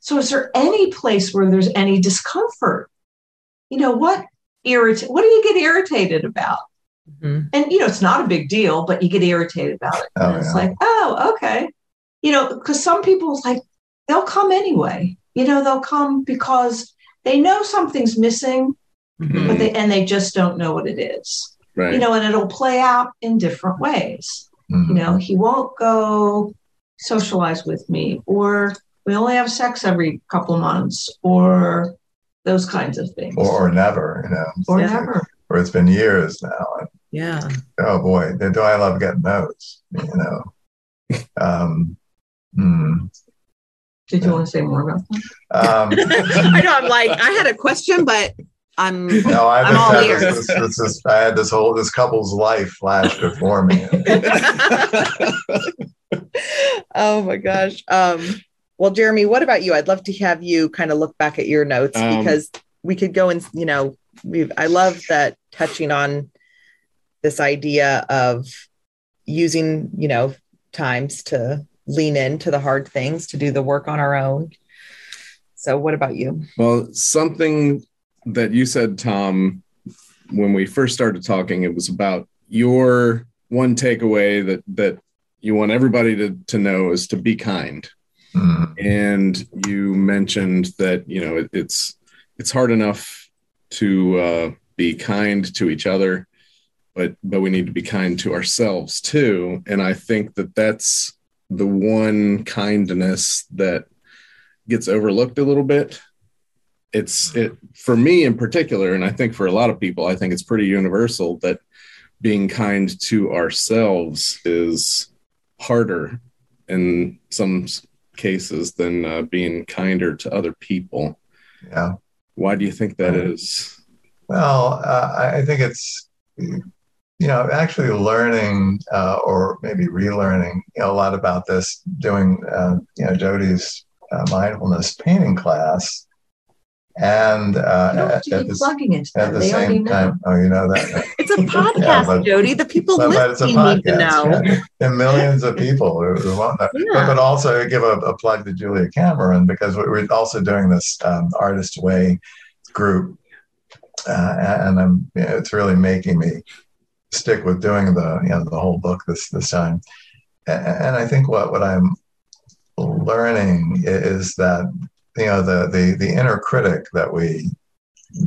So is there any place where there's any discomfort? You know, what irritate, what do you get irritated about? Mhm. And, you know, it's not a big deal, but you get irritated about it. Oh, and it's yeah. like, oh, okay. You know, because some people like, they'll come anyway. You know, they'll come because they know something's missing Mhm. but they and they just don't know what it is right you know and it'll play out in different ways Mhm. you know he won't go socialize with me or we only have sex every couple of months or those kinds of things or, or never, you know, or Yeah. never or it's been years now. And, Yeah. oh boy, do I love getting those, you know. <laughs> Um, hmm. did you want to say more about that um, <laughs> I know. I'm like, I had a question, but I'm. no, I I'm all ears. this, this, this, this, I had this whole this couple's life flash before me. <laughs> oh my gosh. Um, well, Jeremy, what about you? I'd love to have you kind of look back at your notes Um, because we could go and you know, we've. I love that touching on this idea of using, you know, times to lean into the hard things, to do the work on our own. So what about you? Well, something that you said, Tom, when we first started talking, it was about your one takeaway that that you want everybody to, to know is to be kind. Mhm. And you mentioned that you know it, it's it's hard enough to uh, be kind to each other, but but we need to be kind to ourselves too. And I think that that's the one kindness that gets overlooked a little bit. It's it for me in particular and i think for a lot of people i think it's pretty universal that being kind to ourselves is harder in some cases than uh, being kinder to other people. Yeah. why do you think that is? Well, uh, I I think it's, you know, actually learning uh, or maybe relearning you know, a lot about this, doing, uh, you know, Jody's uh, mindfulness painting class. And uh, at, at it at the they same time, oh, you know that. <laughs> It's a <laughs> podcast, but- Jody. The people But, but it's a listening need to know. podcast. Yeah. And millions of people who, who won't know. But, Yeah. but also give a, a plug to Julia Cameron because we- we're also doing this um, Artist Way group. Uh, and I'm, you know, it's really making me stick with doing the, you know, the whole book this, this time. And, I think what, what I'm learning is that, you know, the, the, the inner critic that we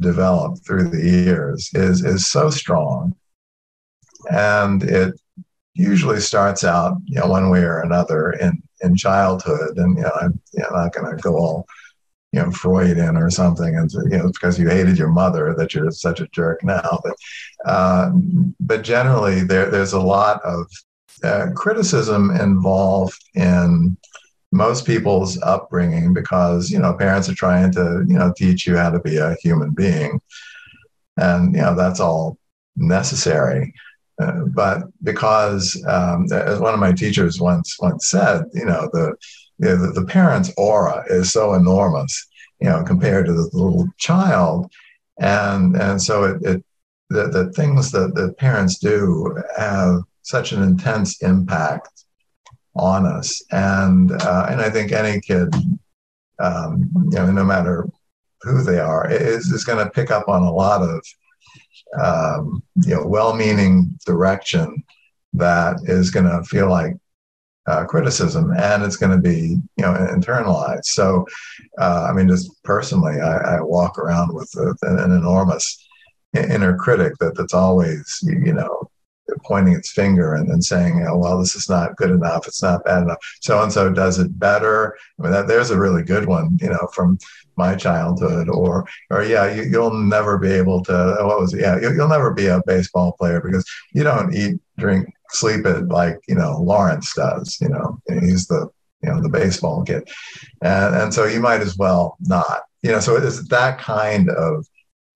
develop through the years is, is so strong and it usually starts out you know one way or another in in childhood and you know i'm you know, not going to go all you know Freudian or something and you know because you hated your mother that you're such a jerk now but uh, but generally there there's a lot of uh, criticism involved in most people's upbringing because you know parents are trying to you know teach you how to be a human being and you know that's all necessary. Uh, but because um, as one of my teachers once once said you know the, the the parent's aura is so enormous you know compared to the little child and and so it, it the, the things that the parents do have such an intense impact on us. And uh, and I think any kid, um, you know, no matter who they are, is is going to pick up on a lot of um, you know well-meaning direction that is going to feel like uh, criticism and it's going to be you know internalized so uh, i mean just personally i, I walk around with a, an enormous inner critic that that's always you know pointing its finger and, saying, oh, well, this is not good enough. It's not bad enough. So and so does it better. I mean, that, there's a really good one, you know, from my childhood. Or, or yeah, you, will never be able to. What was it? Yeah, you, you'll never be a baseball player because you don't eat, drink, sleep it like you know Lawrence does. You know, he's the you know the baseball kid, and and so you might as well not. You know, so it's that kind of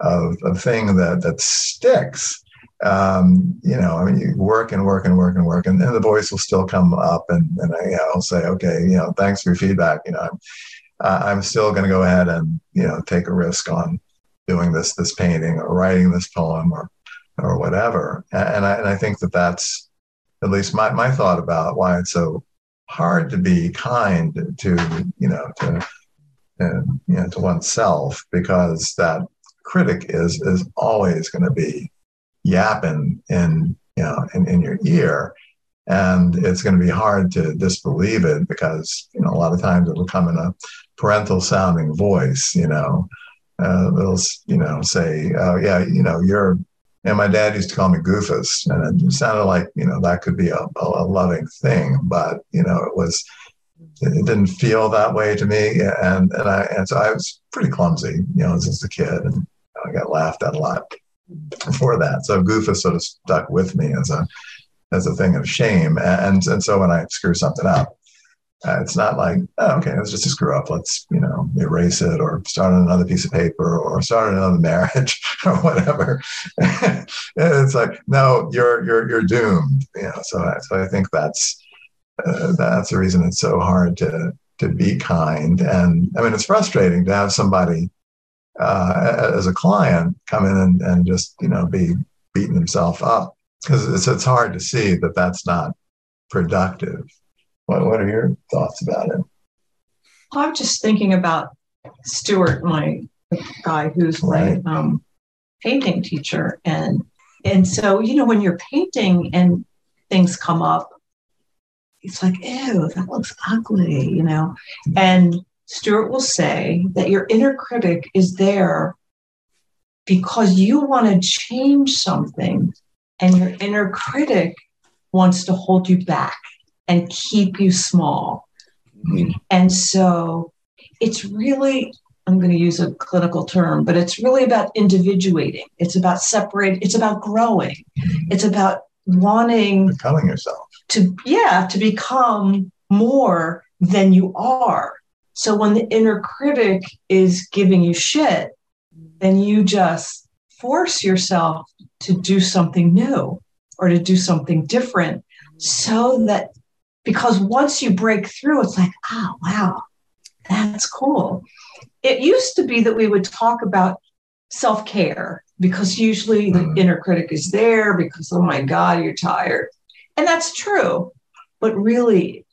of, thing that that sticks um, you know, I mean, you work and work and work and work, and, and the voice will still come up, and and I, will say, okay, you know, thanks for your feedback. You know, I'm uh, I'm still going to go ahead and you know take a risk on doing this this painting or writing this poem or or whatever. And, and I and I think that that's at least my my thought about why it's so hard to be kind to you know to uh, you know to oneself because that critic is is always going to be yapping in you know in, in your ear. And it's going to be hard to disbelieve it because you know a lot of times it'll come in a parental sounding voice you know uh, they'll you know say oh yeah you know you're and my dad used to call me goofus and it sounded like you know that could be a, a loving thing but you know it was it didn't feel that way to me and and i and so i was pretty clumsy you know as a kid and i got laughed at a lot for that. So Goofus sort of stuck with me as a as a thing of shame. And and so when I screw something up, uh, it's not like oh, okay, it's just screw up. Let's you know erase it or start on another piece of paper or start on another <laughs> marriage or whatever. <laughs> it's like no, you're you're you're doomed. You know. So I, so I think that's uh, that's the reason it's so hard to to be kind. And I mean, it's frustrating to have somebody uh, as a client come in and, and just you know be beating himself up because it's, it's hard to see that that's not productive. What, what are your thoughts about it? I'm just thinking about Stuart, my guy who's right. my um, painting teacher, and and so you know when you're painting and things come up, it's like, ew, that looks ugly, you know, and Stuart will say that your inner critic is there because you want to change something and your inner critic wants to hold you back and keep you small. Mm-hmm. And so it's really, I'm going to use a clinical term, but it's really about individuating. It's about separating, it's about growing. Mm-hmm. It's about wanting becoming yourself. To yeah, to become more than you are. So when the inner critic is giving you shit, then you just force yourself to do something new or to do something different so that because once you break through, it's like, oh, wow, that's cool. It used to be that we would talk about self care because usually the mm. inner critic is there because, oh my God, you're tired. And that's true. But really,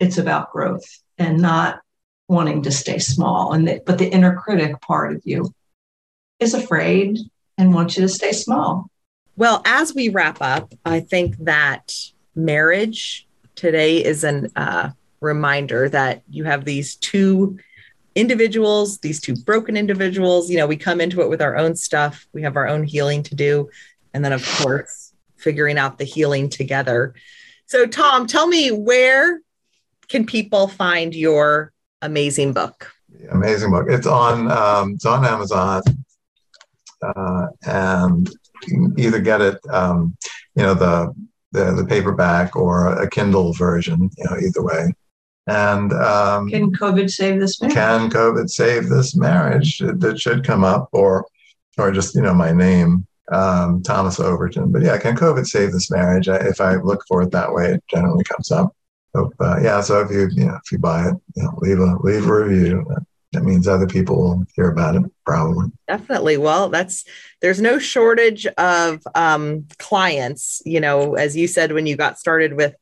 it's about growth and not wanting to stay small and the, but the inner critic part of you is afraid and wants you to stay small well as we wrap up i think that marriage today is an uh, reminder that you have these two individuals these two broken individuals you know we come into it with our own stuff we have our own healing to do and then of course figuring out the healing together so tom tell me where can people find your amazing book. Amazing book. It's on um, it's on Amazon, uh, and you can either get it, um, you know, the, the the paperback or a Kindle version. You know, either way. And um, Can COVID save this marriage? can COVID save this marriage? That should come up, or or just you know my name, um, Thomas Overton. But yeah, can COVID save this marriage? I, if I look for it that way, it generally comes up. So, uh, yeah, so if you you know if you buy it, you know, leave a leave a review. That means other people will hear about it probably. Definitely. Well, that's there's no shortage of um, clients. You know, as you said when you got started with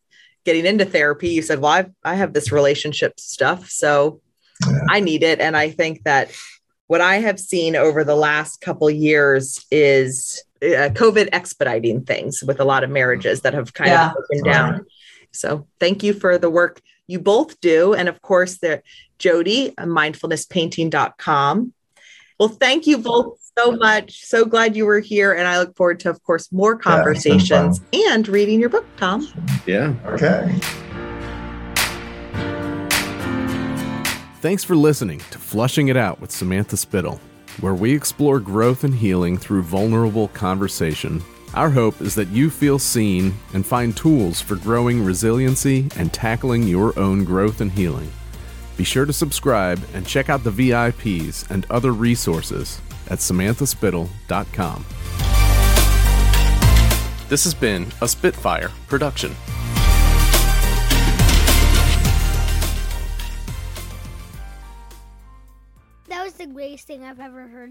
getting into therapy, you said, "Well, I've, I have this relationship stuff, so Yeah. I need it." And I think that what I have seen over the last couple years is uh, COVID expediting things with a lot of marriages that have kind Yeah. of broken down. So, thank you for the work you both do, and of course, the Jody, uh, mindfulnesspainting.com. Well, thank you both so much. So glad you were here. And I look forward to, of course, more Yeah, conversations and reading your book, Tom. Yeah. Okay. Thanks for listening to Flushing It Out with Samantha Spittle, where we explore growth and healing through vulnerable conversation. Our hope is that you feel seen and find tools for growing resiliency and tackling your own growth and healing. Be sure to subscribe and check out the VIPs and other resources at samanthaspittle.com. This has been a Spitfire production. That was the greatest thing I've ever heard.